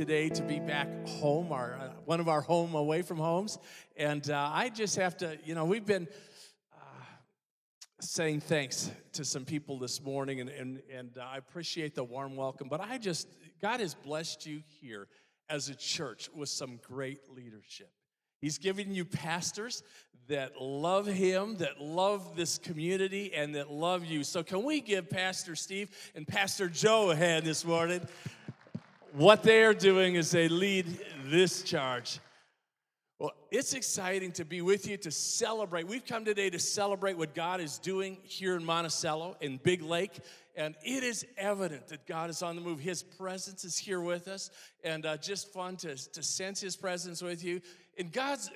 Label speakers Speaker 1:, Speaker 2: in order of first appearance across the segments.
Speaker 1: today, to be back home, our, uh, one of our home away from homes. And uh, I just have to, you know, we've been saying thanks to some people this morning, and, and, and uh, I appreciate the warm welcome. But I just, God has blessed you here as a church with some great leadership. He's giving you pastors that love him, that love this community, and that love you. So, can we give Pastor Steve and Pastor Joe a hand this morning? What they are doing is they lead this charge. Well, it's exciting to be with you to celebrate. We've come today to celebrate what God is doing here in Monticello, in Big Lake. And it is evident that God is on the move. His presence is here with us, and uh, just fun to, to sense His presence with you. And God's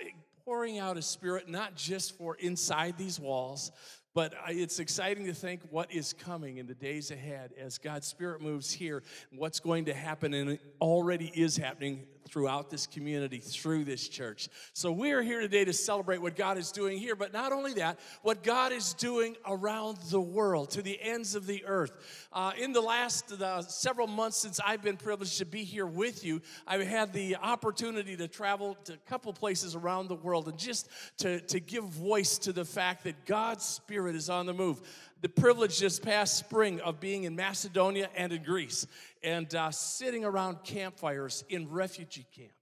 Speaker 1: pouring out His Spirit not just for inside these walls, but it's exciting to think what is coming in the days ahead as God's Spirit moves here, what's going to happen, and it already is happening throughout this community, through this church. So we are here today to celebrate what God is doing here, but not only that, what God is doing around the world, to the ends of the earth. Uh, in the last several months since I've been privileged to be here with you, I've had the opportunity to travel to a couple places around the world and just to, to give voice to the fact that God's Spirit is on the move the privilege this past spring of being in Macedonia and in Greece and uh, sitting around campfires in refugee camps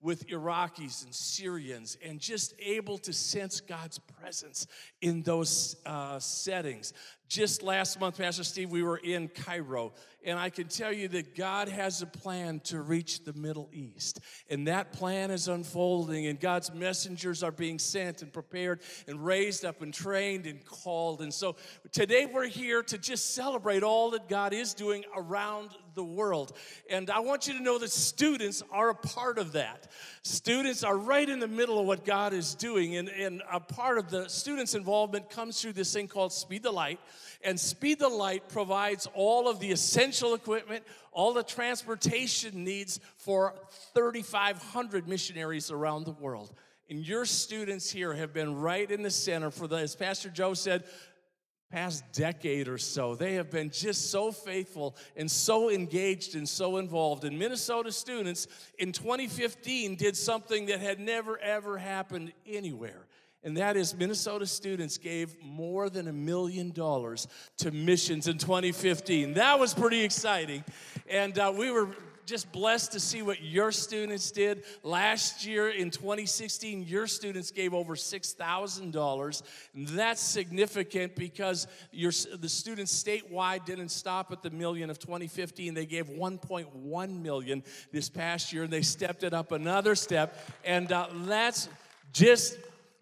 Speaker 1: with Iraqis and Syrians and just able to sense God's presence in those uh, settings. Just last month, Pastor Steve, we were in Cairo, and I can tell you that God has a plan to reach the Middle East. And that plan is unfolding, and God's messengers are being sent and prepared and raised up and trained and called. And so today we're here to just celebrate all that God is doing around the world. And I want you to know that students are a part of that. Students are right in the middle of what God is doing, and, and a part of the students' involvement comes through this thing called Speed the Light. And Speed the Light provides all of the essential equipment, all the transportation needs for 3,500 missionaries around the world. And your students here have been right in the center for the, as Pastor Joe said, past decade or so. They have been just so faithful and so engaged and so involved. And Minnesota students in 2015 did something that had never ever happened anywhere. And that is, Minnesota students gave more than a million dollars to missions in 2015. That was pretty exciting. And uh, we were just blessed to see what your students did. Last year in 2016, your students gave over $6,000. That's significant because your, the students statewide didn't stop at the million of 2015. They gave 1.1 million this past year, and they stepped it up another step. And uh, that's just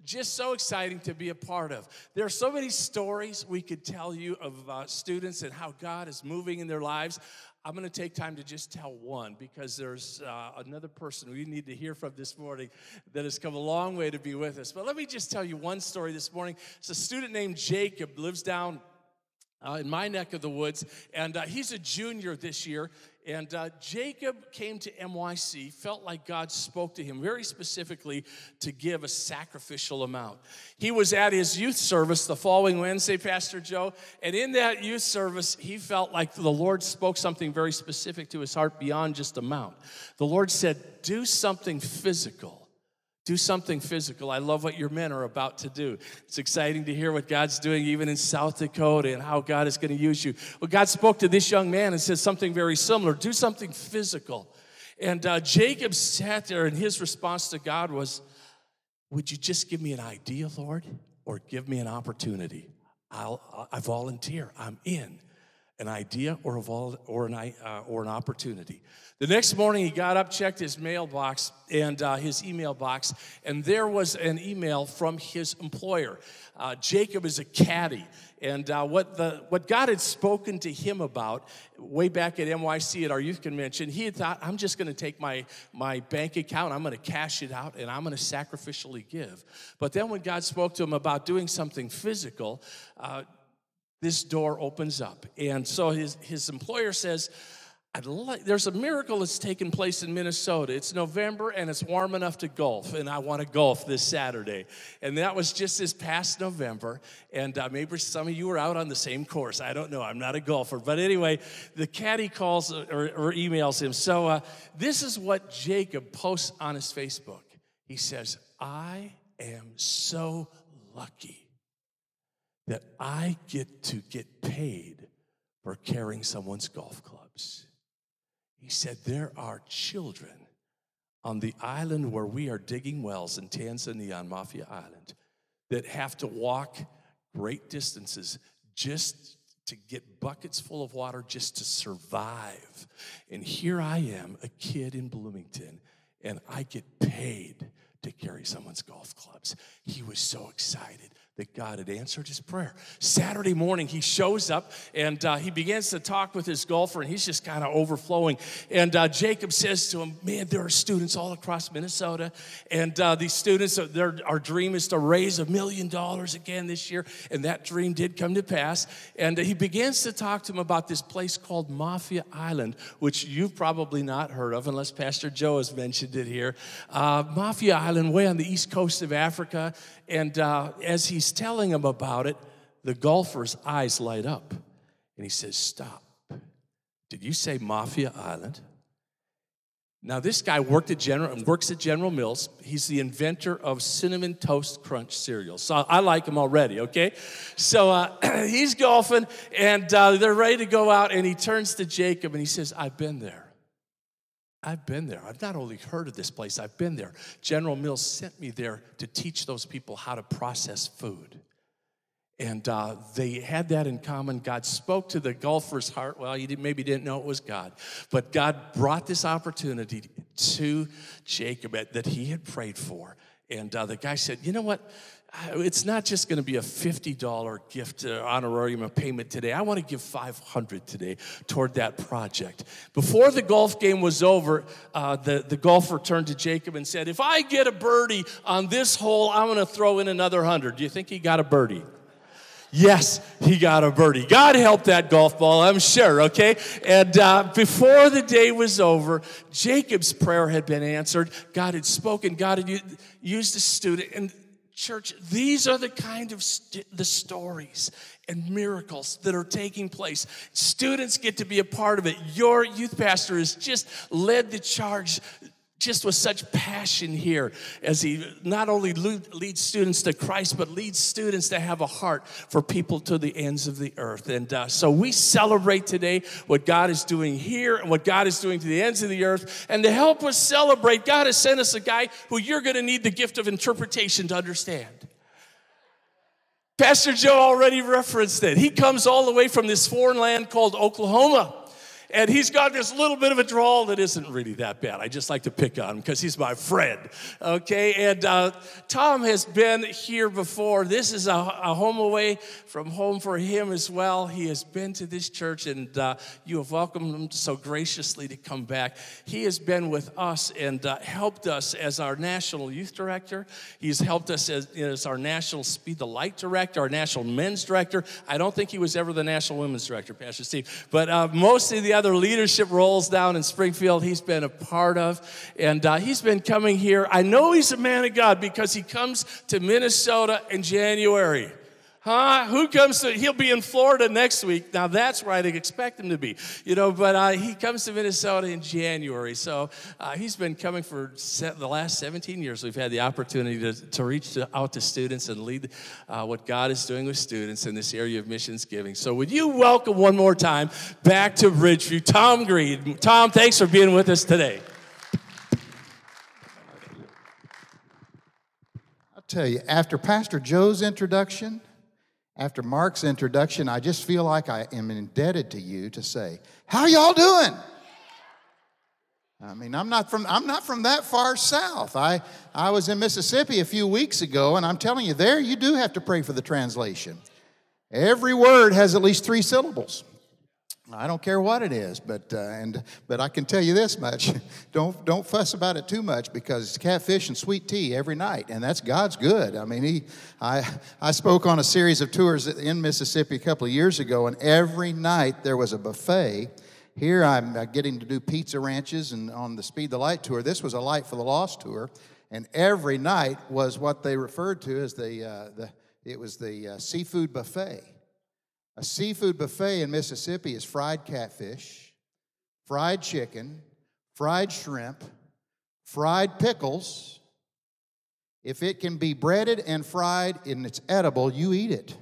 Speaker 1: just so exciting to be a part of. There are so many stories we could tell you of uh, students and how God is moving in their lives. I'm going to take time to just tell one because there's uh, another person we need to hear from this morning that has come a long way to be with us. But let me just tell you one story this morning. It's a student named Jacob, lives down uh, in my neck of the woods, and uh, he's a junior this year. And uh, Jacob came to MYC, felt like God spoke to him very specifically to give a sacrificial amount. He was at his youth service the following Wednesday, Pastor Joe, and in that youth service, he felt like the Lord spoke something very specific to his heart beyond just amount. The Lord said, Do something physical. Do something physical. I love what your men are about to do. It's exciting to hear what God's doing even in South Dakota and how God is going to use you. Well, God spoke to this young man and said something very similar do something physical. And uh, Jacob sat there, and his response to God was, Would you just give me an idea, Lord, or give me an opportunity? I'll, I volunteer. I'm in an idea or, a vol- or, an, uh, or an opportunity. The next morning, he got up, checked his mailbox and uh, his email box, and there was an email from his employer. Uh, Jacob is a caddy, and uh, what, the, what God had spoken to him about way back at MYC at our youth convention, he had thought, I'm just going to take my, my bank account, I'm going to cash it out, and I'm going to sacrificially give. But then when God spoke to him about doing something physical, uh, this door opens up. And so his, his employer says, I'd like, there's a miracle that's taken place in Minnesota. It's November and it's warm enough to golf, and I want to golf this Saturday. And that was just this past November. And uh, maybe some of you were out on the same course. I don't know. I'm not a golfer. But anyway, the caddy calls or, or emails him. So uh, this is what Jacob posts on his Facebook. He says, I am so lucky that I get to get paid for carrying someone's golf clubs. He said, There are children on the island where we are digging wells in Tanzania on Mafia Island that have to walk great distances just to get buckets full of water just to survive. And here I am, a kid in Bloomington, and I get paid to carry someone's golf clubs. He was so excited that God had answered his prayer. Saturday morning, he shows up and uh, he begins to talk with his golfer, and he's just kind of overflowing. And uh, Jacob says to him, Man, there are students all across Minnesota, and uh, these students, their, our dream is to raise a million dollars again this year. And that dream did come to pass. And he begins to talk to him about this place called Mafia Island, which you've probably not heard of unless Pastor Joe has mentioned it here. Uh, Mafia Island, way on the east coast of Africa. And uh, as he's telling him about it, the golfer's eyes light up. And he says, Stop. Did you say Mafia Island? Now, this guy worked at General, works at General Mills. He's the inventor of Cinnamon Toast Crunch cereal. So I like him already, okay? So uh, he's golfing, and uh, they're ready to go out, and he turns to Jacob and he says, I've been there. I've been there. I've not only heard of this place, I've been there. General Mills sent me there to teach those people how to process food. And uh, they had that in common. God spoke to the golfer's heart. Well, he didn't, maybe didn't know it was God, but God brought this opportunity to Jacob that he had prayed for. And uh, the guy said, You know what? It's not just going to be a $50 gift uh, honorarium of payment today. I want to give 500 today toward that project. Before the golf game was over, uh, the, the golfer turned to Jacob and said, If I get a birdie on this hole, I'm going to throw in another 100. Do you think he got a birdie? Yes, he got a birdie. God helped that golf ball, I'm sure, okay? And uh, before the day was over, Jacob's prayer had been answered. God had spoken, God had used a student. And Church, these are the kind of st- the stories and miracles that are taking place. Students get to be a part of it. Your youth pastor has just led the charge just with such passion here as he not only leads students to Christ, but leads students to have a heart for people to the ends of the earth. And uh, so we celebrate today what God is doing here and what God is doing to the ends of the earth. And to help us celebrate, God has sent us a guy who you're going to need the gift of interpretation to understand. Pastor Joe already referenced it. He comes all the way from this foreign land called Oklahoma. And he's got this little bit of a drawl that isn't really that bad. I just like to pick on him because he's my friend. Okay, and uh, Tom has been here before. This is a, a, home away from home for him as well. He has been to this church, and uh, you have welcomed him so graciously to come back. He has been with us and uh, helped us as our national youth director. He's helped us as, as our national Speed the Light director, our national men's director. I don't think he was ever the national women's director, Pastor Steve, but uh, most of the other leadership roles down in Springfield he's been a part of. And uh, he's been coming here. I know he's a man of God because he comes to Minnesota in January. Huh? Who comes to, he'll be in Florida next week. Now that's where I'd expect him to be, you know, but uh, he comes to Minnesota in January. So uh, he's been coming for the last 17 years. We've had the opportunity to, to reach to, out to students and lead uh, what God is doing with students in this area of missions giving. So would you welcome one more time back to Ridgeview, Tom Green. Tom, thanks for being with us today.
Speaker 2: I'll tell you, after Pastor Joe's introduction, after Mark's introduction, I just feel like I am indebted to you to say, How y'all doing? I mean, I'm not from I'm not from that far south. I I was in Mississippi a few weeks ago, and I'm telling you, there you do have to pray for the translation. Every word has at least three syllables. I don't care what it is, but uh, and but I can tell you this much: don't don't fuss about it too much because it's catfish and sweet tea every night, and that's God's good. I mean, he I I spoke on a series of tours in Mississippi a couple of years ago, and every night there was a buffet here I'm uh, getting to do pizza ranches and on the Speed the Light tour. This was a Light for the Lost tour, and every night was what they referred to as the, uh, the it was the uh, seafood buffet. A seafood buffet in Mississippi is fried catfish, fried chicken, fried shrimp, fried pickles. If it can be breaded and fried and it's edible, you eat it.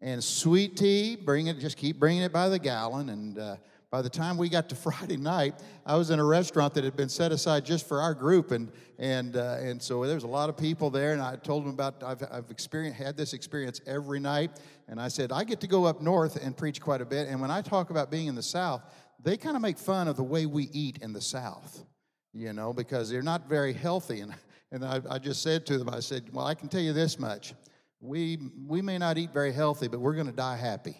Speaker 2: And sweet tea, bring it, just keep bringing it by the gallon. And uh, by the time we got to Friday night, I was in a restaurant that had been set aside just for our group, and and uh, and so there was a lot of people there. And I told them about I've I've experienced had this experience every night, and I said I get to go up north and preach quite a bit. And when I talk about being in the South, they kind of make fun of the way we eat in the South, you know, because they're not very healthy. And and I, I just said to them, I said, well, I can tell you this much we, we may not eat very healthy, but we're going to die happy.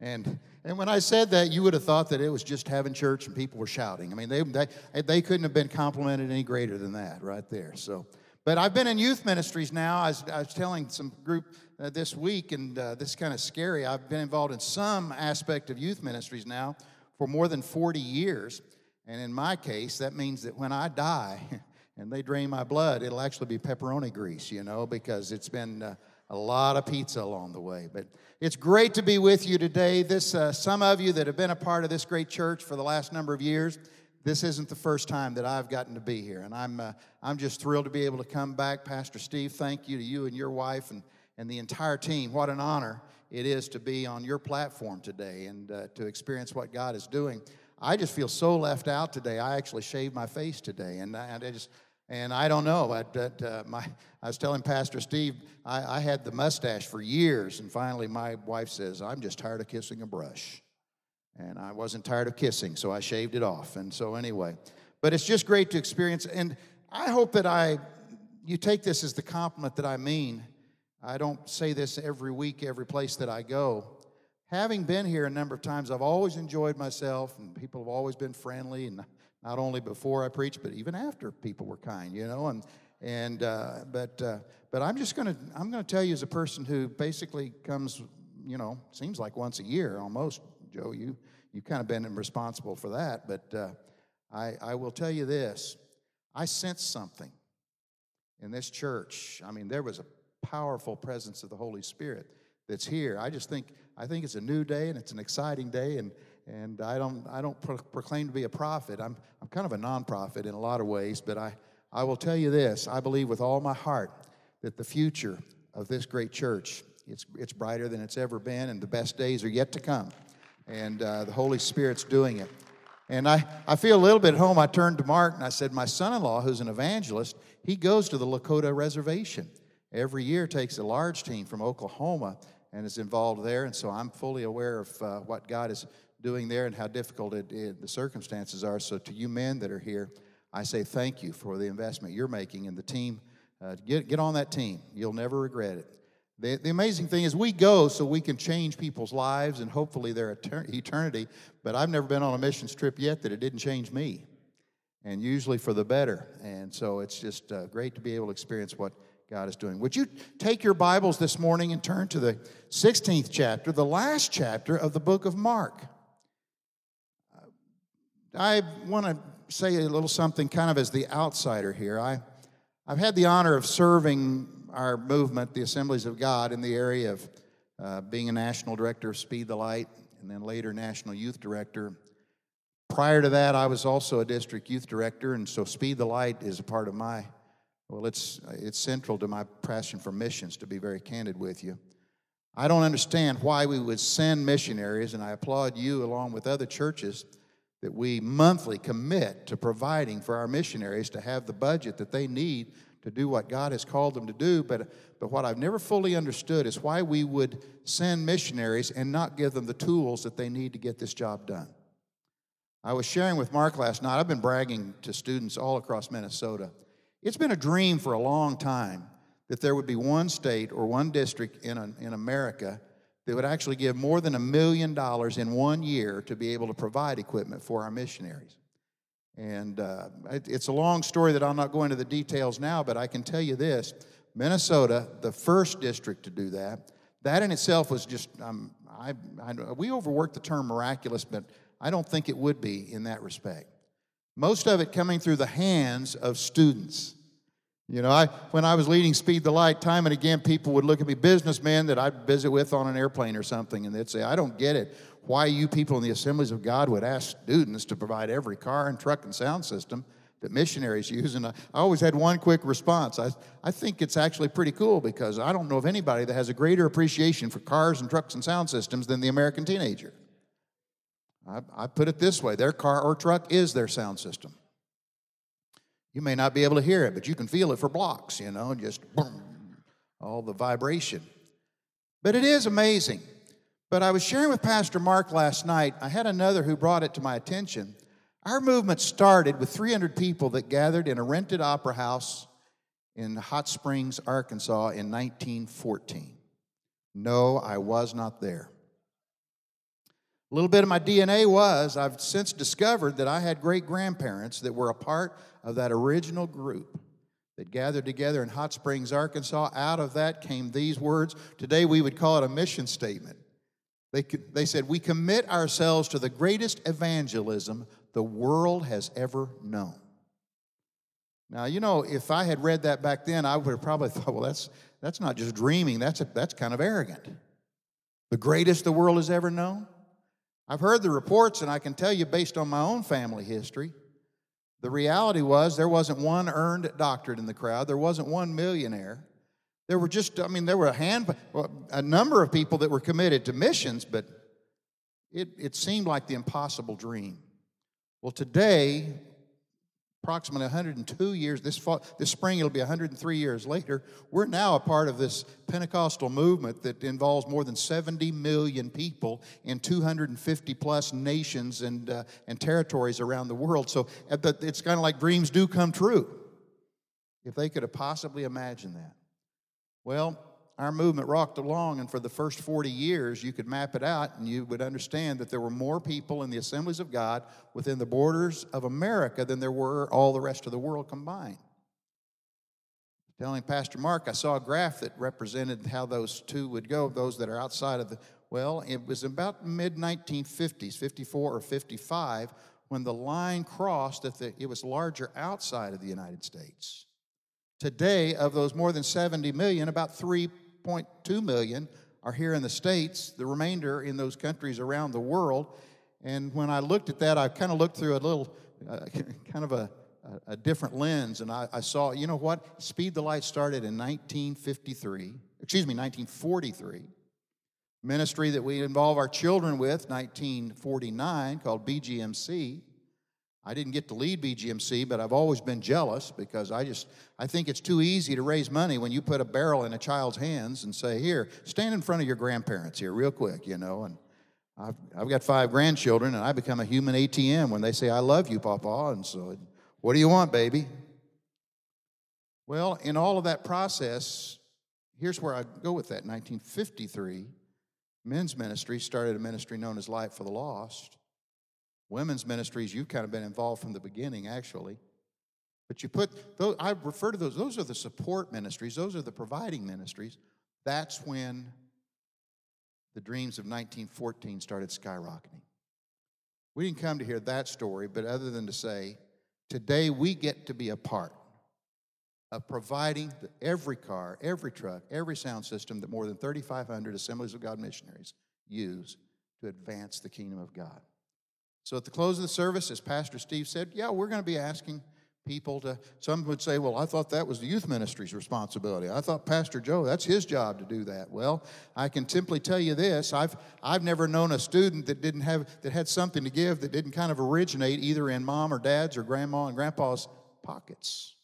Speaker 2: And, and when I said that, you would have thought that it was just having church and people were shouting. I mean, they, they, they couldn't have been complimented any greater than that right there. So, but I've been in youth ministries now. I was, I was telling some group uh, this week, and uh, this is kind of scary. I've been involved in some aspect of youth ministries now for more than 40 years. And in my case, that means that when I die, and they drain my blood, it'll actually be pepperoni grease, you know, because it's been uh, a lot of pizza along the way. But it's great to be with you today. This, uh, some of you that have been a part of this great church for the last number of years, this isn't the first time that I've gotten to be here, and I'm, uh, I'm just thrilled to be able to come back. Pastor Steve, thank you to you and your wife and, and the entire team. What an honor it is to be on your platform today and uh, to experience what God is doing. I just feel so left out today. I actually shaved my face today, and I, and I just and I don't know. I, uh, my, I was telling Pastor Steve, I, I, had the mustache for years, and finally my wife says, I'm just tired of kissing a brush. And I wasn't tired of kissing, so I shaved it off. And so, anyway, but it's just great to experience. And I hope that I, you take this as the compliment that I mean. I don't say this every week, every place that I go. Having been here a number of times, I've always enjoyed myself, and people have always been friendly. And not only before I preached, but even after people were kind, you know. And and uh, but uh, but I'm just gonna I'm gonna tell you as a person who basically comes, you know, seems like once a year almost. Joe, you you've kind of been responsible for that, but uh, I I will tell you this: I sense something in this church. I mean, there was a powerful presence of the Holy Spirit that's here. I just think I think it's a new day and it's an exciting day and and I don't, I don't pro- proclaim to be a prophet. I'm, I'm kind of a non-prophet in a lot of ways, but I, I will tell you this. I believe with all my heart that the future of this great church, it's, it's brighter than it's ever been, and the best days are yet to come. And uh, the Holy Spirit's doing it. And I, I feel a little bit at home. I turned to Mark and I said, My son in law, who's an evangelist, he goes to the Lakota Reservation. Every year takes a large team from Oklahoma and is involved there. And so I'm fully aware of uh, what God is doing there and how difficult it, it, the circumstances are. So, to you men that are here, I say thank you for the investment you're making in the team. Uh, get, get on that team. You'll never regret it. The, the amazing thing is, we go so we can change people's lives and hopefully their eternity. But I've never been on a missions trip yet that it didn't change me, and usually for the better. And so it's just uh, great to be able to experience what God is doing. Would you take your Bibles this morning and turn to the 16th chapter, the last chapter of the book of Mark? I want to say a little something kind of as the outsider here. I, I've had the honor of serving our movement, the Assemblies of God, in the area of uh, being a national director of Speed the Light and then later national youth director. Prior to that, I was also a district youth director, and so Speed the Light is a part of my, well, it's, it's central to my passion for missions, to be very candid with you. I don't understand why we would send missionaries, and I applaud you along with other churches that we monthly commit to providing for our missionaries to have the budget that they need to do what God has called them to do. But, but what I've never fully understood is why we would send missionaries and not give them the tools that they need to get this job done. I was sharing with Mark last night, I've been bragging to students all across Minnesota. It's been a dream for a long time that there would be one state or one district in, a, in America that would actually give more than a million dollars in one year to be able to provide equipment for our missionaries. And uh, it's a long story that I'll not go into the details now, but I can tell you this Minnesota, the first district to do that, that in itself was just, um, I, I, we overwork the term miraculous, but I don't think it would be in that respect. Most of it coming through the hands of students. You know, I, when I was leading Speed the Light, time and again, people would look at me, businessmen that I'd visit with on an airplane or something, and they'd say, I don't get it. Why you people in the assemblies of God would ask students to provide every car and truck and sound system that missionaries use. And I, always had one quick response. I, I think it's actually pretty cool because I don't know of anybody that has a greater appreciation for cars and trucks and sound systems than the American teenager. I, I put it this way their car or truck is their sound system. You may not be able to hear it, but you can feel it for blocks, you know, just boom, all the vibration. But it is amazing. But I was sharing with Pastor Mark last night. I had another who brought it to my attention. Our movement started with 300 people that gathered in a rented opera house in Hot Springs, Arkansas in 1914. No, I was not there. A little bit of my DNA was I've since discovered that I had great grandparents that were a part of that original group that gathered together in Hot Springs, Arkansas. Out of that came these words. Today we would call it a mission statement. They, they said, We commit ourselves to the greatest evangelism the world has ever known. Now, you know, if I had read that back then, I would have probably thought, well, that's, that's not just dreaming, that's, a, that's kind of arrogant. The greatest the world has ever known? I've heard the reports, and I can tell you based on my own family history, the reality was there wasn't one earned doctorate in the crowd, there wasn't one millionaire. There were just, I mean, there were a hand, a number of people that were committed to missions, but it, it seemed like the impossible dream. Well, today, approximately 102 years, this, fall, this spring it'll be 103 years later, we're now a part of this Pentecostal movement that involves more than 70 million people in 250 plus nations and, uh, and territories around the world. So uh, it's kind of like dreams do come true, if they could have possibly imagined that. Well, our movement rocked along, and for the first 40 years, you could map it out and you would understand that there were more people in the assemblies of God within the borders of America than there were all the rest of the world combined. Telling Pastor Mark, I saw a graph that represented how those two would go, those that are outside of the, well, it was about mid 1950s, 54 or 55, when the line crossed that the, it was larger outside of the United States. Today, of those more than 70 million, about 3 6.2 million are here in the States, the remainder in those countries around the world. And when I looked at that, I kind of looked through a little, uh, kind of a, a different lens, and I, I, saw, you know what? Speed the Light started in 1953, excuse me, 1943. Ministry that we involve our children with, 1949, called BGMC. I didn't get to lead BGMC, but I've always been jealous because I just I think it's too easy to raise money when you put a barrel in a child's hands and say, "Here, stand in front of your grandparents here, real quick," you know. And I've I've got five grandchildren, and I become a human ATM when they say, "I love you, Papa," and so, what do you want, baby? Well, in all of that process, here's where I go with that. 1953, men's ministry started a ministry known as Light for the Lost. Women's ministries, you've kind of been involved from the beginning, actually. But you put, those, I refer to those, those are the support ministries, those are the providing ministries. That's when the dreams of 1914 started skyrocketing. We didn't come to hear that story, but other than to say, today we get to be a part of providing every car, every truck, every sound system that more than 3,500 Assemblies of God missionaries use to advance the kingdom of God. So at the close of the service, as Pastor Steve said, yeah, we're going to be asking people to, some would say, well, I thought that was the youth ministry's responsibility. I thought Pastor Joe, that's his job to do that. Well, I can simply tell you this I've, I've never known a student that didn't have, that had something to give that didn't kind of originate either in mom or dad's or grandma and grandpa's pockets.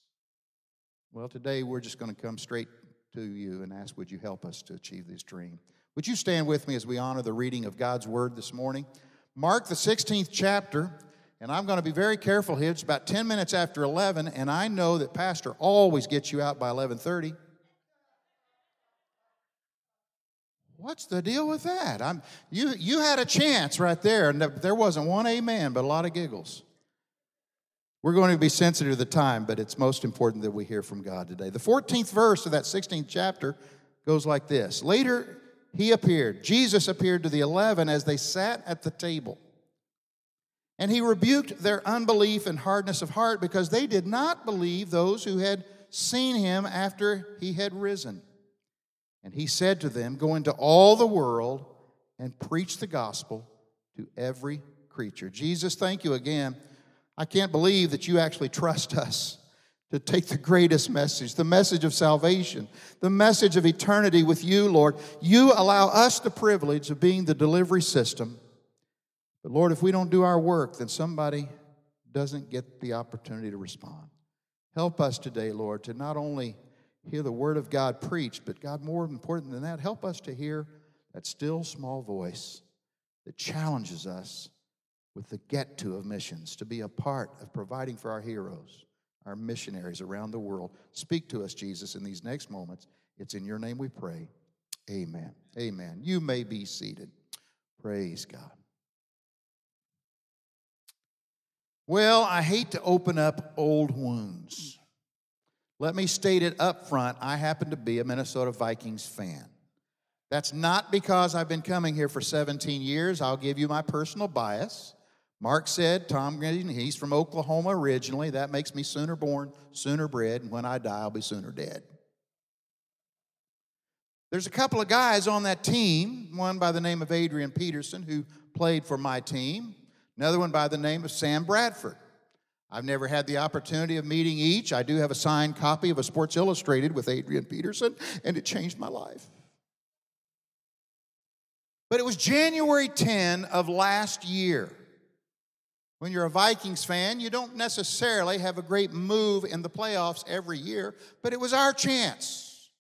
Speaker 2: Well, today we're just going to come straight to you and ask, would you help us to achieve this dream? Would you stand with me as we honor the reading of God's word this morning? Mark, the 16th chapter, and I'm going to be very careful here. It's about 10 minutes after 11, and I know that Pastor always gets you out by 11:30. What's the deal with that? I'm, you, you had a chance right there, and there wasn't one amen, but a lot of giggles. We're going to be sensitive to the time, but it's most important that we hear from God today. The 14th verse of that 16th chapter goes like this Later he appeared. Jesus appeared to the eleven as they sat at the table. And he rebuked their unbelief and hardness of heart because they did not believe those who had seen him after he had risen. And he said to them, Go into all the world and preach the gospel to every creature. Jesus, thank you again. I can't believe that you actually trust us to take the greatest message, the message of salvation, the message of eternity with you, Lord. You allow us the privilege of being the delivery system. But Lord, if we don't do our work, then somebody doesn't get the opportunity to respond. Help us today, Lord, to not only hear the word of God preached, but God, more important than that, help us to hear that still small voice that challenges us with the get to of missions, to be a part of providing for our heroes, our missionaries around the world. Speak to us, Jesus, in these next moments. It's in your name we pray. Amen. Amen. You may be seated. Praise God. Well, I hate to open up old wounds. Let me state it up front. I happen to be a Minnesota Vikings fan. That's not because I've been coming here for 17 years. I'll give you my personal bias. Mark said, Tom he's from Oklahoma originally. That makes me sooner born, sooner bred, and when I die, I'll be sooner dead. There's a couple of guys on that team, one by the name of Adrian Peterson, who played for my team. Another one by the name of Sam Bradford. I've never had the opportunity of meeting each. I do have a signed copy of a Sports Illustrated with Adrian Peterson, and it changed my life. But it was January 10 of last year. When you're a Vikings fan, you don't necessarily have a great move in the playoffs every year, but it was our chance.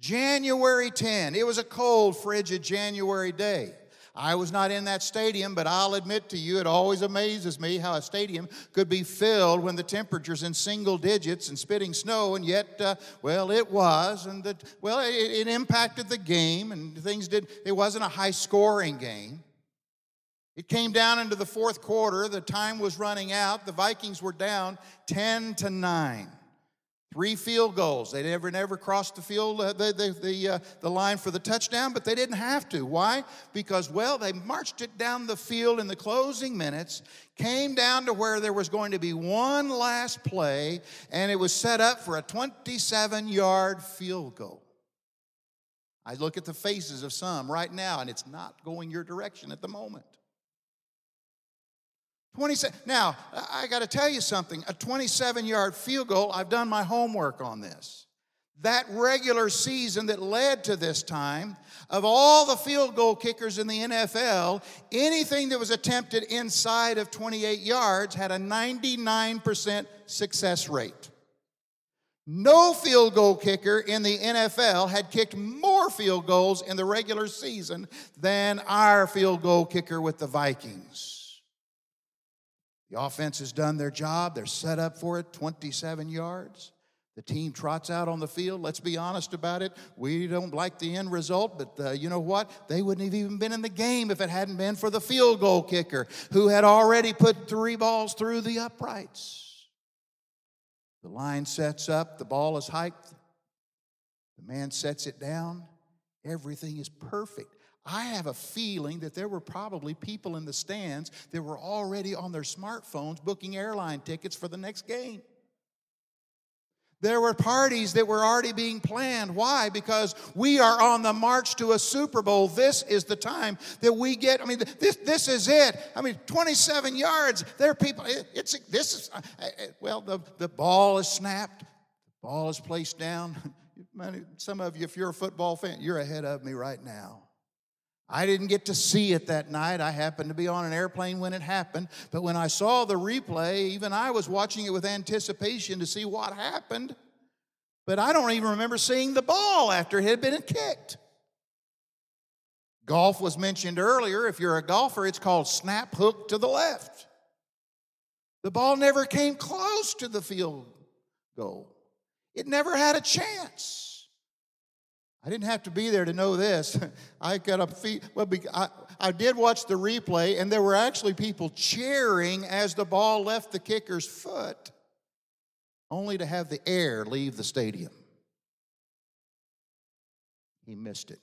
Speaker 2: January 10. It was a cold, frigid January day. I was not in that stadium, but I'll admit to you, it always amazes me how a stadium could be filled when the temperature's in single digits and spitting snow, and yet, uh, well, it was, and the, well, it, it impacted the game, and things did. It wasn't a high scoring game. It came down into the fourth quarter. The time was running out. The Vikings were down 10 to 9. Three field goals. They never, never crossed the field, uh, the, the, the, uh, the line for the touchdown, but they didn't have to. Why? Because, well, they marched it down the field in the closing minutes, came down to where there was going to be one last play, and it was set up for a 27 yard field goal. I look at the faces of some right now, and it's not going your direction at the moment. 27. Now, I got to tell you something. A 27 yard field goal, I've done my homework on this. That regular season that led to this time, of all the field goal kickers in the NFL, anything that was attempted inside of 28 yards had a 99% success rate. No field goal kicker in the NFL had kicked more field goals in the regular season than our field goal kicker with the Vikings. The offense has done their job. They're set up for it, 27 yards. The team trots out on the field. Let's be honest about it. We don't like the end result, but uh, you know what? They wouldn't have even been in the game if it hadn't been for the field goal kicker who had already put three balls through the uprights. The line sets up, the ball is hiked, the man sets it down. Everything is perfect. I have a feeling that there were probably people in the stands that were already on their smartphones booking airline tickets for the next game. There were parties that were already being planned. Why? Because we are on the march to a Super Bowl. This is the time that we get. I mean, this, this is it. I mean, 27 yards. There are people. It, it's this is uh, uh, well. The the ball is snapped. The ball is placed down. Some of you, if you're a football fan, you're ahead of me right now. I didn't get to see it that night. I happened to be on an airplane when it happened. But when I saw the replay, even I was watching it with anticipation to see what happened. But I don't even remember seeing the ball after it had been kicked. Golf was mentioned earlier. If you're a golfer, it's called snap hook to the left. The ball never came close to the field goal, it never had a chance. I didn't have to be there to know this. I got a feet. Well, I, I did watch the replay, and there were actually people cheering as the ball left the kicker's foot, only to have the air leave the stadium. He missed it.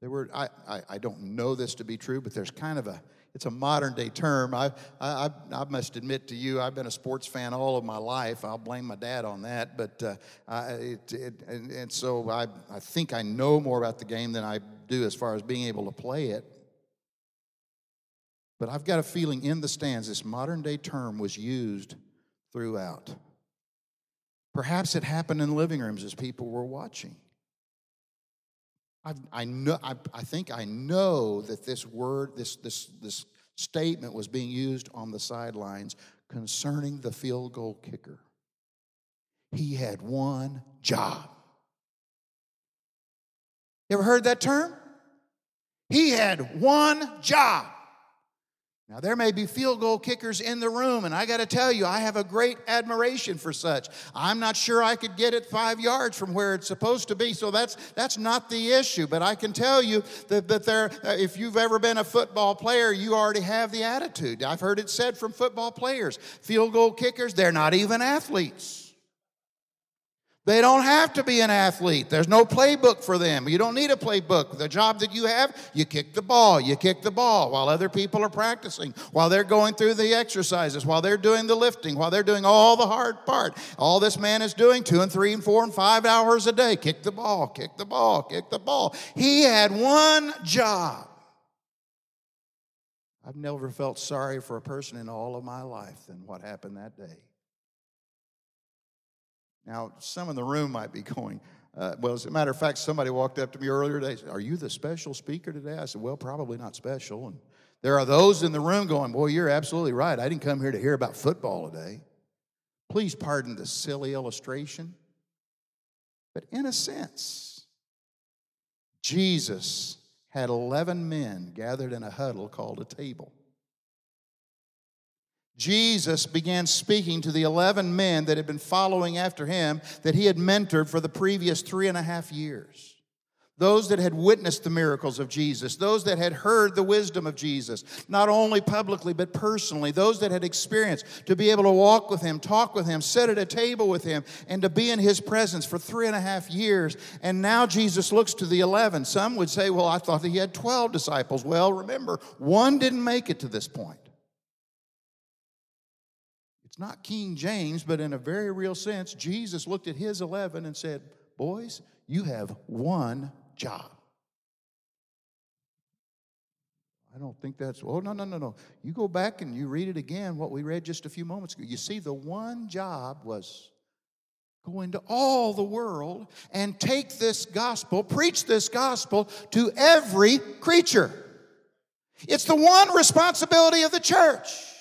Speaker 2: There were, I, I, I don't know this to be true, but there's kind of a, it's a modern day term. I, I, I must admit to you, I've been a sports fan all of my life. I'll blame my dad on that. But uh, I, it, it, and, and so I, I think I know more about the game than I do as far as being able to play it. But I've got a feeling in the stands, this modern day term was used throughout. Perhaps it happened in living rooms as people were watching. I've, i know, I, I think I know that this word, this, this, this statement was being used on the sidelines concerning the field goal kicker. He had one job. You ever heard that term? He had one job. Now, there may be field goal kickers in the room, and I got to tell you, I have a great admiration for such. I'm not sure I could get it five yards from where it's supposed to be, so that's, that's not the issue. But I can tell you that, that there, uh, if you've ever been a football player, you already have the attitude. I've heard it said from football players field goal kickers, they're not even athletes. They don't have to be an athlete. There's no playbook for them. You don't need a playbook. The job that you have, you kick the ball. You kick the ball while other people are practicing, while they're going through the exercises, while they're doing the lifting, while they're doing all the hard part. All this man is doing two and three and four and five hours a day. Kick the ball, kick the ball, kick the ball. He had one job. I've never felt sorry for a person in all of my life than what happened that day. Now, some in the room might be going, uh, well, as a matter of fact, somebody walked up to me earlier today. Said, Are you the special speaker today? I said, Well, probably not special. And there are those in the room going, Boy, you're absolutely right. I didn't come here to hear about football today. Please pardon the silly illustration. But in a sense, Jesus had 11 men gathered in a huddle called a table. Jesus began speaking to the 11 men that had been following after him that he had mentored for the previous three and a half years. Those that had witnessed the miracles of Jesus, those that had heard the wisdom of Jesus, not only publicly but personally, those that had experienced to be able to walk with him, talk with him, sit at a table with him, and to be in his presence for three and a half years. And now Jesus looks to the 11. Some would say, Well, I thought that he had 12 disciples. Well, remember, one didn't make it to this point. It's not King James, but in a very real sense, Jesus looked at his 11 and said, Boys, you have one job. I don't think that's, oh, no, no, no, no. You go back and you read it again, what we read just a few moments ago. You see, the one job was go into all the world and take this gospel, preach this gospel to every creature. It's the one responsibility of the church.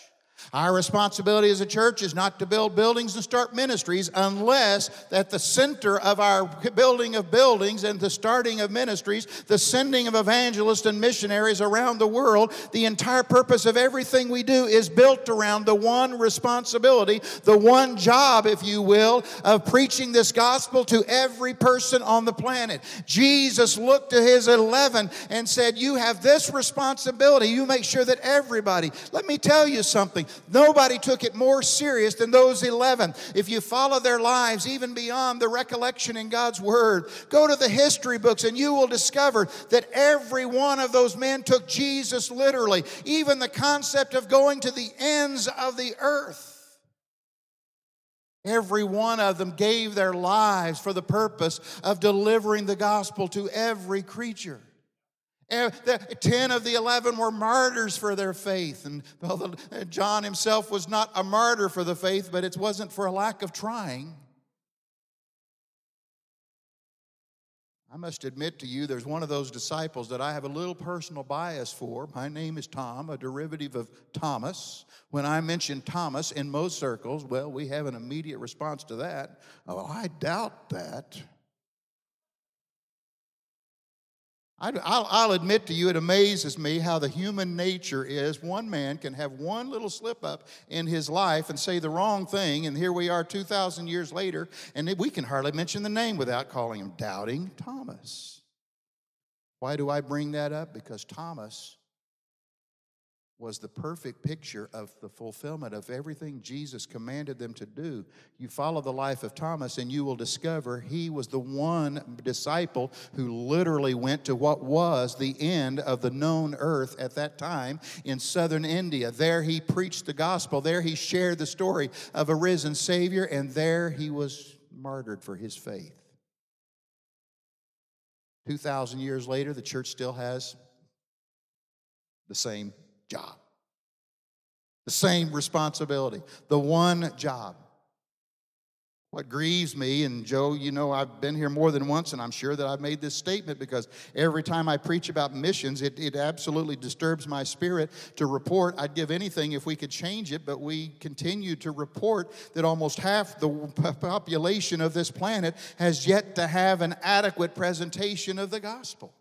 Speaker 2: Our responsibility as a church is not to build buildings and start ministries unless at the center of our building of buildings and the starting of ministries, the sending of evangelists and missionaries around the world, the entire purpose of everything we do is built around the one responsibility, the one job, if you will, of preaching this gospel to every person on the planet. Jesus looked to his 11 and said, You have this responsibility. You make sure that everybody, let me tell you something. Nobody took it more serious than those 11. If you follow their lives, even beyond the recollection in God's Word, go to the history books and you will discover that every one of those men took Jesus literally. Even the concept of going to the ends of the earth. Every one of them gave their lives for the purpose of delivering the gospel to every creature. The, ten of the eleven were martyrs for their faith. And well, uh, John himself was not a martyr for the faith, but it wasn't for a lack of trying. I must admit to you, there's one of those disciples that I have a little personal bias for. My name is Tom, a derivative of Thomas. When I mention Thomas in most circles, well, we have an immediate response to that. Oh, I doubt that. I'll, admit to you, it amazes me how the human nature is. One man can have one little slip up in his life and say the wrong thing, and here we are 2,000 years later, and we can hardly mention the name without calling him Doubting Thomas. Why do I bring that up? Because Thomas was the perfect picture of the fulfillment of everything Jesus commanded them to do. You follow the life of Thomas, and you will discover he was the one disciple who literally went to what was the end of the known earth at that time in southern India. There he preached the gospel, there he shared the story of a risen Savior, and there he was martyred for his faith. 2,000 years later, the church still has the same job. The same responsibility, the one job. What grieves me, and Joe, you know, I've been here more than once, and I'm sure that I've made this statement because every time I preach about missions, it, it absolutely disturbs my spirit to report. I'd give anything if we could change it, but we continue to report that almost half the population of this planet has yet to have an adequate presentation of the gospel.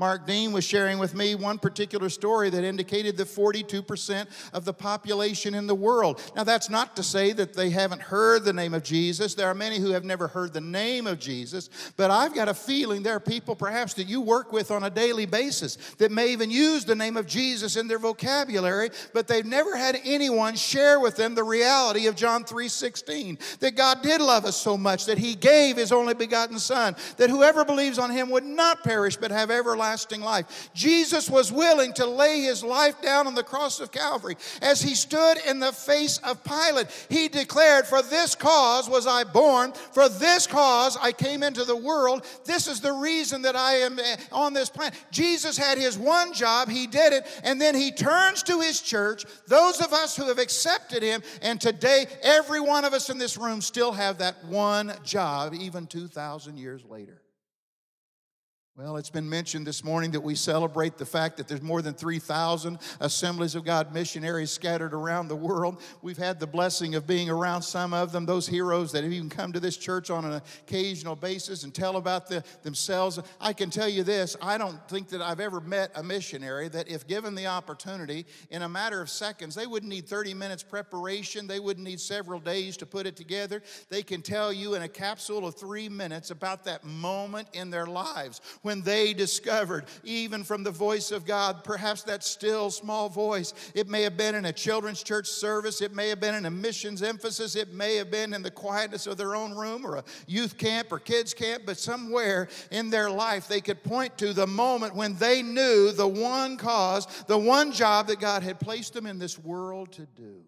Speaker 2: Mark Dean was sharing with me one particular story that indicated that 42% of the population in the world. Now, that's not to say that they haven't heard the name of Jesus. There are many who have never heard the name of Jesus, but I've got a feeling there are people perhaps that you work with on a daily basis that may even use the name of Jesus in their vocabulary, but they've never had anyone share with them the reality of John 3:16, that God did love us so much that he gave his only begotten son, that whoever believes on him would not perish but have everlasting everlasting life. Jesus was willing to lay his life down on the cross of Calvary. As he stood in the face of Pilate, he declared, For this cause was I born, for this cause I came into the world. This is the reason that I am eh, on this planet. Jesus had his one job, he did it, and then he turns to his church, those of us who have accepted him, and today every one of us in this room still have that one job, even 2,000 years later. Well, it's been mentioned this morning that we celebrate the fact that there's more than 3,000 Assemblies of God missionaries scattered around the world. We've had the blessing of being around some of them, those heroes that have even come to this church on an occasional basis and tell about the, themselves. I can tell you this I don't think that I've ever met a missionary that, if given the opportunity, in a matter of seconds, they wouldn't need 30 minutes preparation, they wouldn't need several days to put it together. They can tell you in a capsule of three minutes about that moment in their lives when they discovered, even from the voice of God, perhaps that still small voice. It may have been in a children's church service, it may have been in a missions emphasis, it may have been in the quietness of their own room or a youth camp or kids camp, but somewhere in their life they could point to the moment when they knew the one cause, the one job that God had placed them in this world to do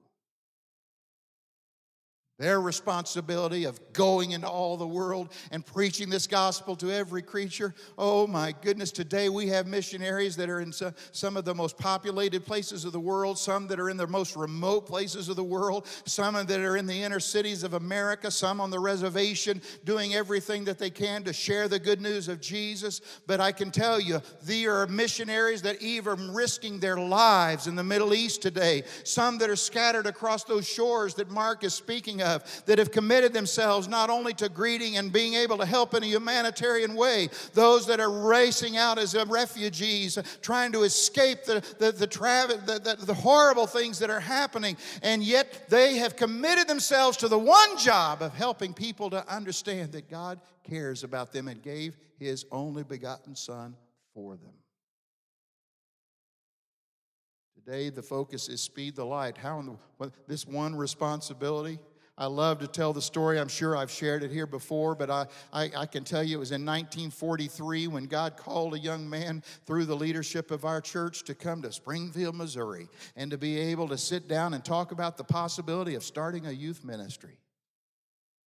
Speaker 2: their responsibility of going into all the world and preaching this gospel to every creature. Oh my goodness, today we have missionaries that are in some of the most populated places of the world, some that are in the most remote places of the world, some that are in the inner cities of America, some on the reservation doing everything that they can to share the good news of Jesus. But I can tell you, there are missionaries that even risking their lives in the Middle East today, some that are scattered across those shores that Mark is speaking of have that have committed themselves not only to greeting and being able to help in a humanitarian way, those that are racing out as refugees, trying to escape the, the, the, the, the, the horrible things that are happening, and yet they have committed themselves to the one job of helping people to understand that God cares about them and gave His only begotten Son for them. Today, the focus is speed the light. How in the, this one responsibility I love to tell the story. I'm sure I've shared it here before, but I, I, I, can tell you it was in 1943 when God called a young man through the leadership of our church to come to Springfield, Missouri, and to be able to sit down and talk about the possibility of starting a youth ministry.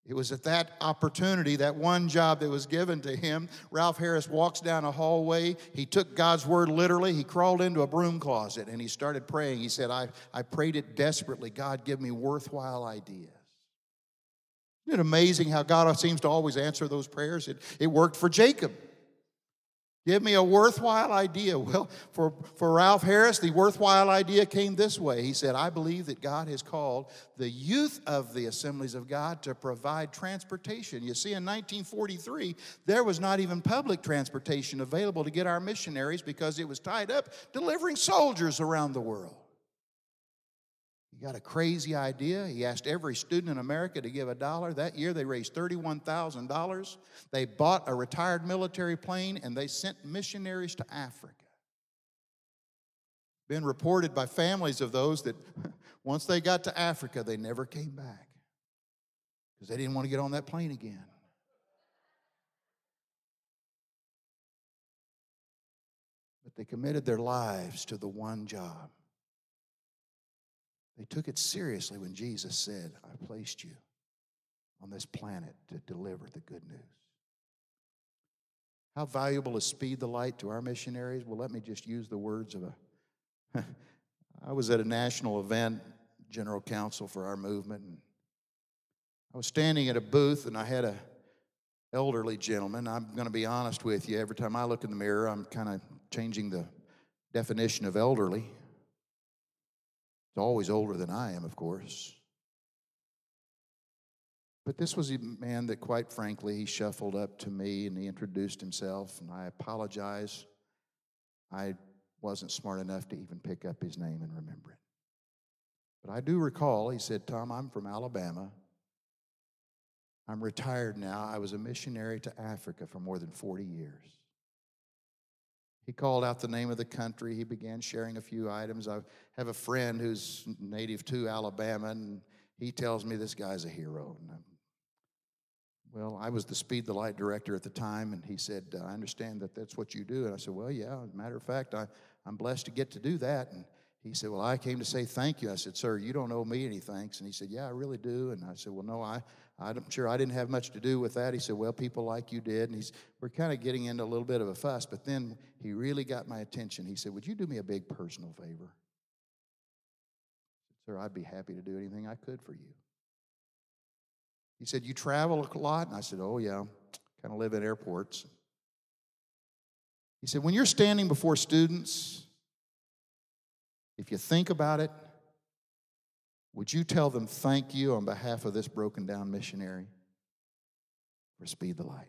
Speaker 2: It was at that opportunity, that one job that was given to him. Ralph Harris walks down a hallway. He took God's word literally. He crawled into a broom closet and he started praying. He said, I, I prayed it desperately. God, give me worthwhile ideas. Isn't it amazing how God seems to always answer those prayers? It, it worked for Jacob. Give me a worthwhile idea. Well, for, for Ralph Harris, the worthwhile idea came this way. He said, I believe that God has called the youth of the assemblies of God to provide transportation. You see, in 1943, there was not even public transportation available to get our missionaries because it was tied up delivering soldiers around the world. He got a crazy idea. He asked every student in America to give a dollar. That year, they raised $31,000. They bought a retired military plane and they sent missionaries to Africa. Been reported by families of those that once they got to Africa, they never came back because they didn't want to get on that plane again. But they committed their lives to the one job. They took it seriously when Jesus said, I placed you on this planet to deliver the good news. How valuable is Speed the Light to our missionaries? Well, let me just use the words of a. I was at a national event, General Council for our movement, and I was standing at a booth and I had a elderly gentleman. I'm going to be honest with you. Every time I look in the mirror, I'm kind of changing the definition of elderly. It's always older than I am, of course. But this was a man that, quite frankly, he shuffled up to me and he introduced himself, and I apologize. I wasn't smart enough to even pick up his name and remember it. But I do recall, he said, Tom, I'm from Alabama. I'm retired now. I was a missionary to Africa for more than 40 years. He called out the name of the country. He began sharing a few items. I have a friend who's native to Alabama, and he tells me this guy's a hero. And well, I was the Speed the Light director at the time, and he said, I understand that that's what you do. And I said, Well, yeah, as a matter of fact, I, I'm blessed to get to do that. And he said, Well, I came to say thank you. I said, Sir, you don't owe me any thanks. And he said, Yeah, I really do. And I said, Well, no, I, I'm sure I didn't have much to do with that. He said, Well, people like you did. And he's, we're kind of getting into a little bit of a fuss. But then he really got my attention. He said, Would you do me a big personal favor? I said, Sir, I'd be happy to do anything I could for you. He said, You travel a lot? And I said, Oh, yeah, kind of live at airports. He said, When you're standing before students, if you think about it, would you tell them thank you on behalf of this broken down missionary for Speed the Light?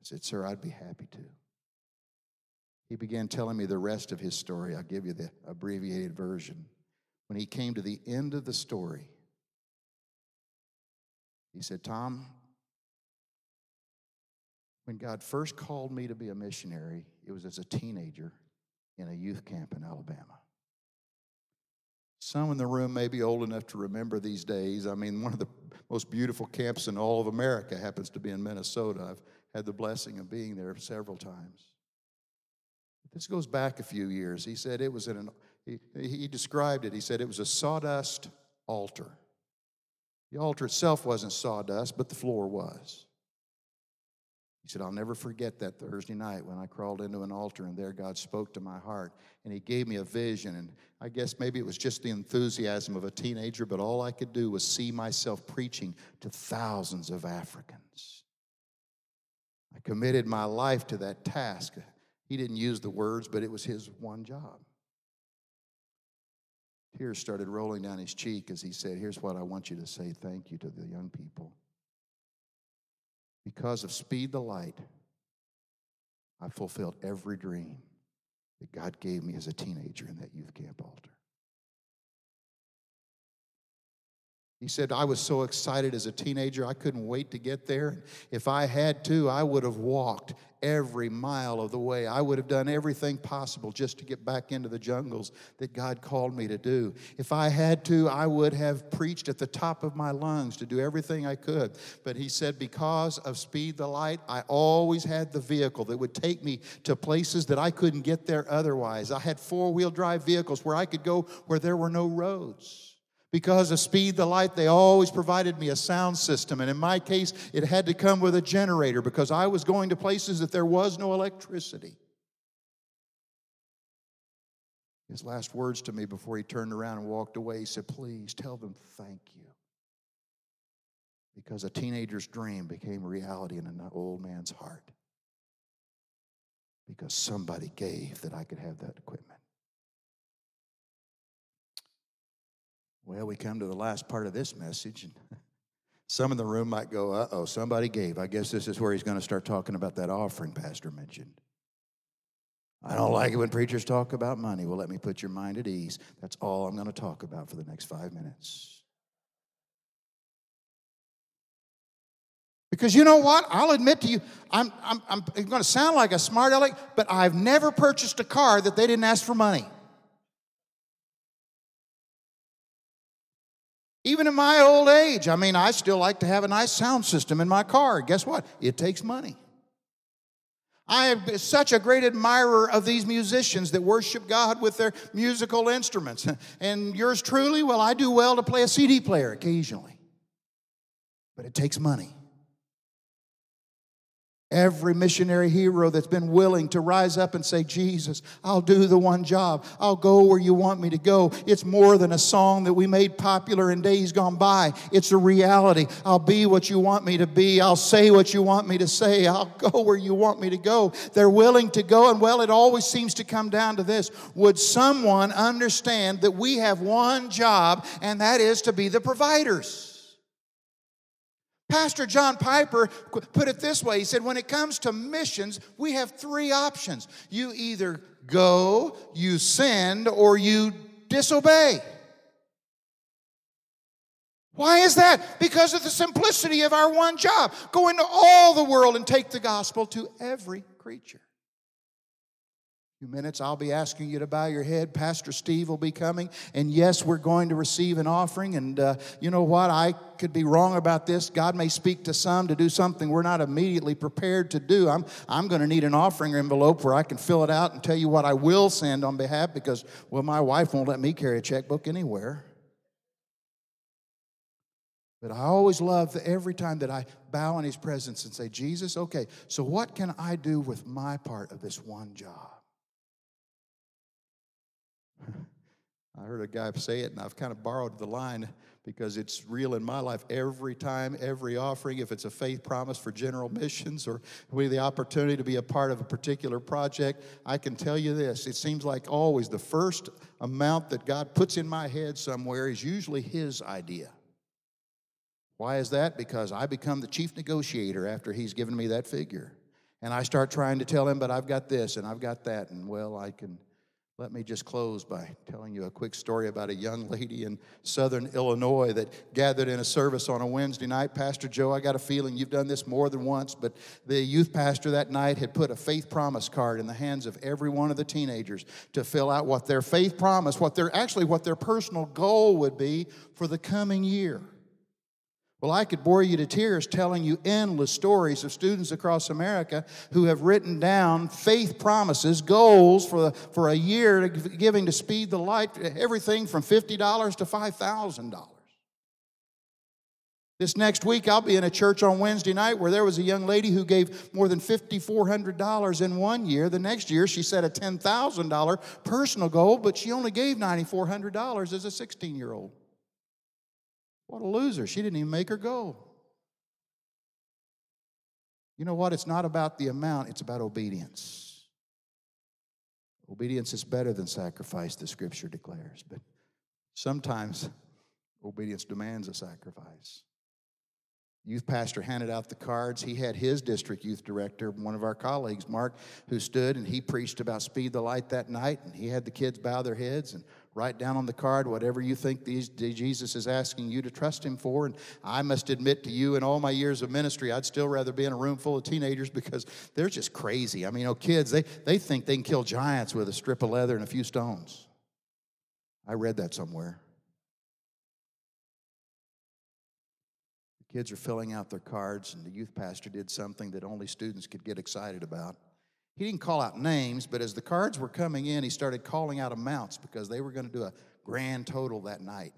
Speaker 2: I said, Sir, I'd be happy to. He began telling me the rest of his story. I'll give you the abbreviated version. When he came to the end of the story, he said, Tom, when God first called me to be a missionary, it was as a teenager in a youth camp in Alabama. Some in the room may be old enough to remember these days. I mean, one of the most beautiful camps in all of America happens to be in Minnesota. I've had the blessing of being there several times. This goes back a few years. He said it was in an, he, he described it, he said it was a sawdust altar. The altar itself wasn't sawdust, but the floor was. He said, I'll never forget that Thursday night when I crawled into an altar and there God spoke to my heart and He gave me a vision. And I guess maybe it was just the enthusiasm of a teenager, but all I could do was see myself preaching to thousands of Africans. I committed my life to that task. He didn't use the words, but it was His one job. Tears started rolling down his cheek as he said, Here's what I want you to say thank you to the young people. Because of Speed the Light, I fulfilled every dream that God gave me as a teenager in that youth camp altar. He said, I was so excited as a teenager, I couldn't wait to get there. If I had to, I would have walked every mile of the way. I would have done everything possible just to get back into the jungles that God called me to do. If I had to, I would have preached at the top of my lungs to do everything I could. But he said, because of Speed the Light, I always had the vehicle that would take me to places that I couldn't get there otherwise. I had four wheel drive vehicles where I could go where there were no roads. Because of Speed the Light, they always provided me a sound system. And in my case, it had to come with a generator because I was going to places that there was no electricity. His last words to me before he turned around and walked away, he said, Please tell them thank you. Because a teenager's dream became reality in an old man's heart. Because somebody gave that I could have that equipment. Well, we come to the last part of this message, and some in the room might go, uh oh, somebody gave. I guess this is where he's going to start talking about that offering Pastor mentioned. I don't like it when preachers talk about money. Well, let me put your mind at ease. That's all I'm going to talk about for the next five minutes. Because you know what? I'll admit to you, I'm, I'm, I'm going to sound like a smart aleck, but I've never purchased a car that they didn't ask for money. Even in my old age, I mean, I still like to have a nice sound system in my car. Guess what? It takes money. I am such a great admirer of these musicians that worship God with their musical instruments. And yours truly, well, I do well to play a CD player occasionally, but it takes money. Every missionary hero that's been willing to rise up and say, Jesus, I'll do the one job. I'll go where you want me to go. It's more than a song that we made popular in days gone by. It's a reality. I'll be what you want me to be. I'll say what you want me to say. I'll go where you want me to go. They're willing to go. And well, it always seems to come down to this Would someone understand that we have one job, and that is to be the providers? Pastor John Piper put it this way He said, When it comes to missions, we have three options. You either go, you send, or you disobey. Why is that? Because of the simplicity of our one job go into all the world and take the gospel to every creature few minutes, I'll be asking you to bow your head. Pastor Steve will be coming. And yes, we're going to receive an offering. And uh, you know what? I could be wrong about this. God may speak to some to do something we're not immediately prepared to do. I'm, I'm going to need an offering envelope where I can fill it out and tell you what I will send on behalf because, well, my wife won't let me carry a checkbook anywhere. But I always love every time that I bow in his presence and say, Jesus, okay, so what can I do with my part of this one job? I heard a guy say it, and I've kind of borrowed the line because it's real in my life. Every time, every offering, if it's a faith promise for general missions or we the opportunity to be a part of a particular project, I can tell you this. It seems like always the first amount that God puts in my head somewhere is usually His idea. Why is that? Because I become the chief negotiator after He's given me that figure. And I start trying to tell Him, but I've got this and I've got that, and well, I can let me just close by telling you a quick story about a young lady in southern Illinois that gathered in a service on a Wednesday night. Pastor Joe, I got a feeling you've done this more than once, but the youth pastor that night had put a faith promise card in the hands of every one of the teenagers to fill out what their faith promise, what their actually what their personal goal would be for the coming year. Well, I could bore you to tears telling you endless stories of students across America who have written down faith promises, goals for, for a year giving to Speed the Light, everything from $50 to $5,000. This next week, I'll be in a church on Wednesday night where there was a young lady who gave more than $5,400 in one year. The next year, she set a $10,000 personal goal, but she only gave $9,400 as a 16 year old. What a loser. She didn't even make her go. You know what? It's not about the amount, it's about obedience. Obedience is better than sacrifice, the scripture declares. But sometimes obedience demands a sacrifice. Youth pastor handed out the cards. He had his district youth director, one of our colleagues, Mark, who stood and he preached about Speed the Light that night. And he had the kids bow their heads and Write down on the card whatever you think these, Jesus is asking you to trust Him for. And I must admit to you, in all my years of ministry, I'd still rather be in a room full of teenagers because they're just crazy. I mean, you know, kids, they, they think they can kill giants with a strip of leather and a few stones. I read that somewhere. The kids are filling out their cards, and the youth pastor did something that only students could get excited about. He didn't call out names, but as the cards were coming in, he started calling out amounts because they were going to do a grand total that night.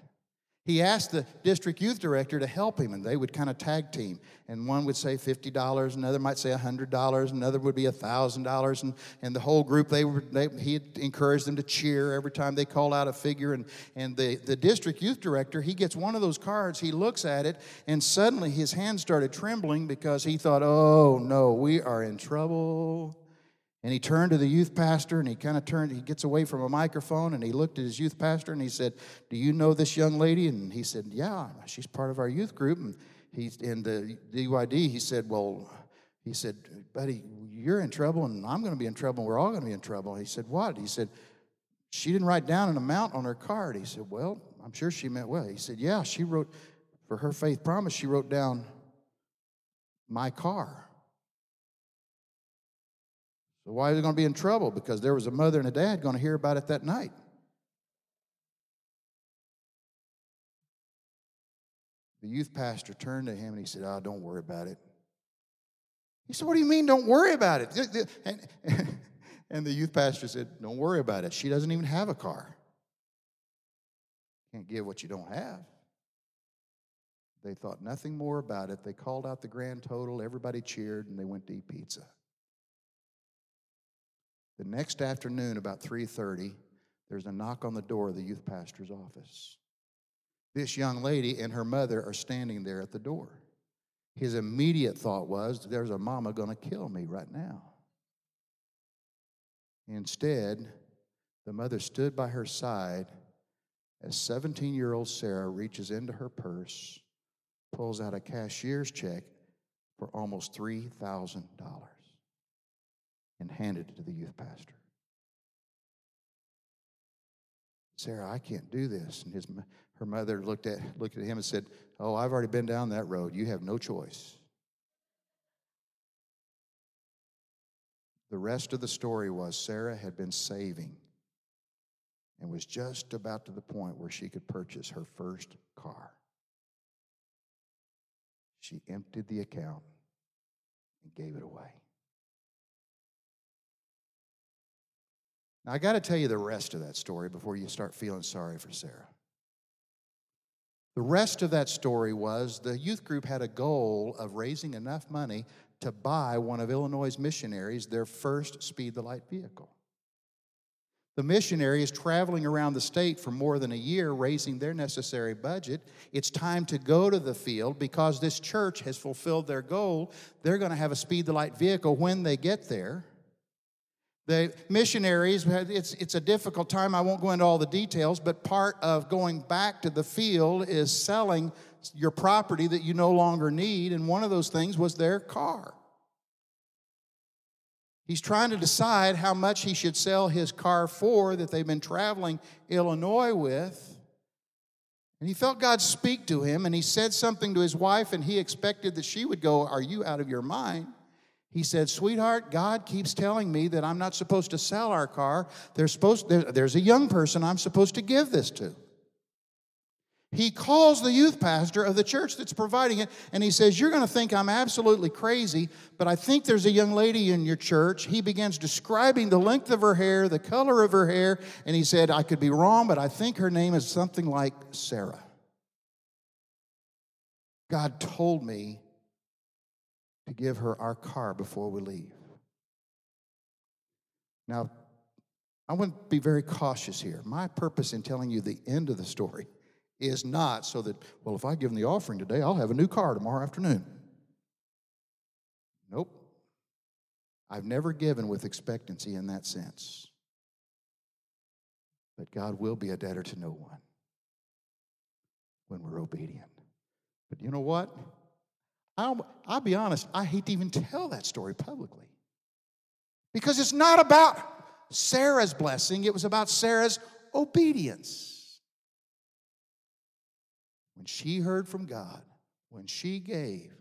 Speaker 2: He asked the district youth director to help him, and they would kind of tag team. And one would say $50, another might say $100, another would be $1,000. And, and the whole group, they were, they, he encouraged them to cheer every time they called out a figure. And, and the, the district youth director, he gets one of those cards, he looks at it, and suddenly his hand started trembling because he thought, oh no, we are in trouble. And he turned to the youth pastor and he kind of turned, he gets away from a microphone and he looked at his youth pastor and he said, Do you know this young lady? And he said, Yeah, she's part of our youth group. And he's in the DYD, he said, Well, he said, Buddy, you're in trouble and I'm going to be in trouble and we're all going to be in trouble. He said, What? He said, She didn't write down an amount on her card. He said, Well, I'm sure she meant well. He said, Yeah, she wrote, for her faith promise, she wrote down my car. So why is he going to be in trouble? Because there was a mother and a dad going to hear about it that night. The youth pastor turned to him and he said, Oh, don't worry about it. He said, What do you mean, don't worry about it? And, and the youth pastor said, Don't worry about it. She doesn't even have a car. Can't give what you don't have. They thought nothing more about it. They called out the grand total, everybody cheered, and they went to eat pizza. The next afternoon, about 3:30, there's a knock on the door of the youth pastor's office. This young lady and her mother are standing there at the door. His immediate thought was, There's a mama going to kill me right now. Instead, the mother stood by her side as 17 year old Sarah reaches into her purse, pulls out a cashier's check for almost $3,000 and handed it to the youth pastor. Sarah, I can't do this. And his, her mother looked at, looked at him and said, Oh, I've already been down that road. You have no choice. The rest of the story was Sarah had been saving and was just about to the point where she could purchase her first car. She emptied the account and gave it away. Now, I got to tell you the rest of that story before you start feeling sorry for Sarah. The rest of that story was the youth group had a goal of raising enough money to buy one of Illinois' missionaries their first Speed the Light vehicle. The missionary is traveling around the state for more than a year, raising their necessary budget. It's time to go to the field because this church has fulfilled their goal. They're going to have a Speed the Light vehicle when they get there. The missionaries, it's, it's a difficult time. I won't go into all the details, but part of going back to the field is selling your property that you no longer need. And one of those things was their car. He's trying to decide how much he should sell his car for that they've been traveling Illinois with. And he felt God speak to him, and he said something to his wife, and he expected that she would go, Are you out of your mind? He said, Sweetheart, God keeps telling me that I'm not supposed to sell our car. There's, supposed, there, there's a young person I'm supposed to give this to. He calls the youth pastor of the church that's providing it, and he says, You're going to think I'm absolutely crazy, but I think there's a young lady in your church. He begins describing the length of her hair, the color of her hair, and he said, I could be wrong, but I think her name is something like Sarah. God told me to give her our car before we leave. Now, I want to be very cautious here. My purpose in telling you the end of the story is not so that, well, if I give them the offering today, I'll have a new car tomorrow afternoon. Nope. I've never given with expectancy in that sense. But God will be a debtor to no one when we're obedient. But you know what? I'll, I'll be honest, I hate to even tell that story publicly. Because it's not about Sarah's blessing, it was about Sarah's obedience. When she heard from God, when she gave,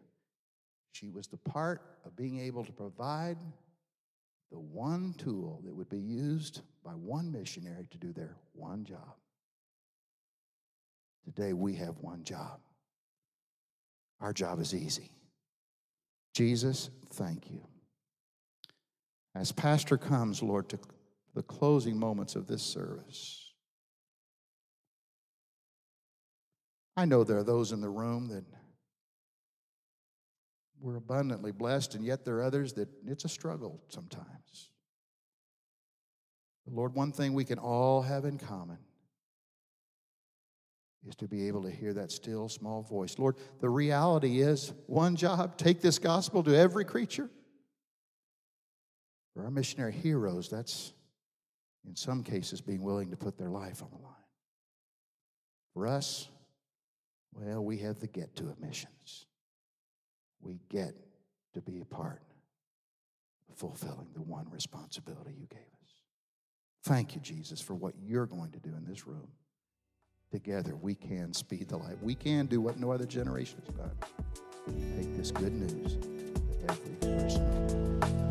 Speaker 2: she was the part of being able to provide the one tool that would be used by one missionary to do their one job. Today we have one job our job is easy. Jesus, thank you. As Pastor comes, Lord, to the closing moments of this service, I know there are those in the room that we're abundantly blessed, and yet there are others that it's a struggle sometimes. But Lord, one thing we can all have in common is to be able to hear that still small voice. Lord, the reality is one job, take this gospel to every creature. For our missionary heroes, that's in some cases being willing to put their life on the line. For us, well, we have the get to missions. We get to be a part of fulfilling the one responsibility you gave us. Thank you, Jesus, for what you're going to do in this room together we can speed the light. We can do what no other generation has done. Take this good news to every person.